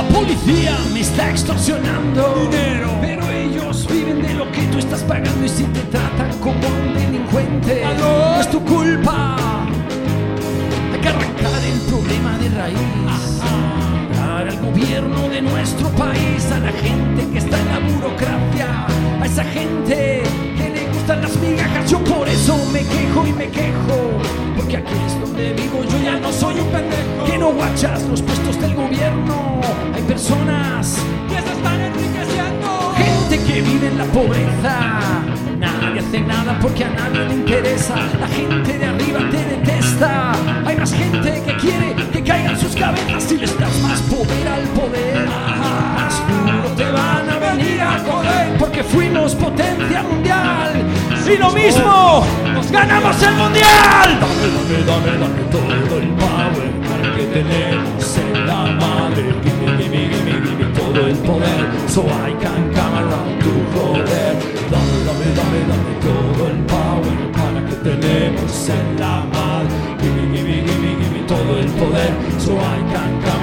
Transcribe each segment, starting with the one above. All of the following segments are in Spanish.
policía me está extorsionando dinero, pero ellos viven de lo que tú estás pagando y si te tratan como un delincuente, no es tu culpa. Hay que arrancar el problema de raíz. Dar al gobierno de nuestro país, a la gente que está en la burocracia, a esa gente que le gustan las migajas. Yo por eso me quejo y me quejo, porque aquí es donde vivo. Yo ya no soy un pendejo que no guachas los puestos del gobierno. Personas que se están enriqueciendo. Gente que vive en la pobreza. Nadie hace nada porque a nadie le interesa. La gente de arriba te detesta. Hay más gente que quiere que caigan sus cabezas. Si les das más poder al poder, más duro te van a venir a joder. Porque fuimos potencia mundial. Y lo mismo, nos ganamos el mundial. Dame, dame, dame, dame todo el power que tenemos en la madre. Gimme, el poder. So I can come around to joder. Dame, dame, dame, dame todo el power para que tenemos en la madre. Gimme, gimme, gimme, gimme todo el poder. So I can come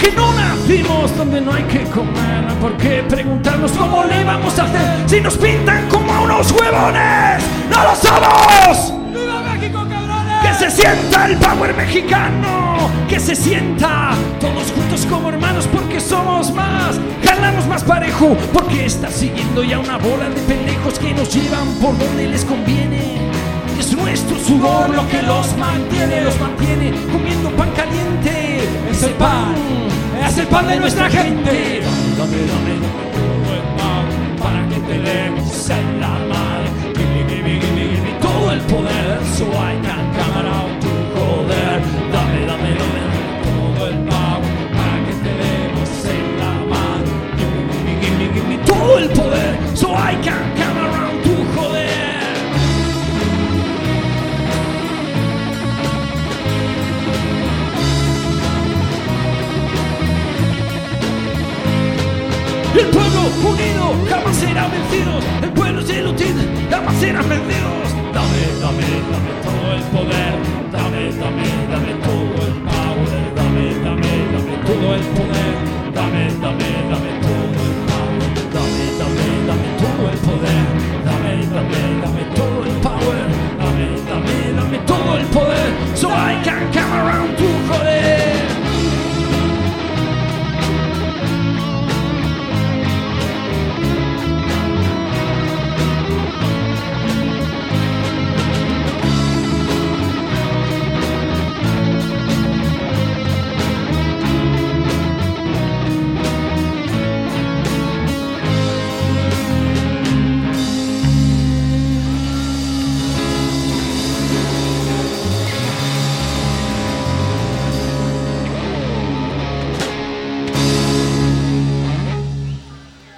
Porque no nacimos donde no hay que comer. ¿Por qué preguntarnos cómo le vamos a hacer si nos pintan como a unos huevones? ¡No lo somos! ¡Viva México, cabrones! Que se sienta el power mexicano, que se sienta todos juntos como hermanos porque somos más, jalamos más parejo porque está siguiendo ya una bola de pendejos que nos llevan por donde les conviene. Es nuestro sudor lo que los mantiene, los mantiene comiendo pan caliente. Es el pan, es el pan de nuestra gente. Dame, dame, todo el power para que tenemos en la madre. Latinos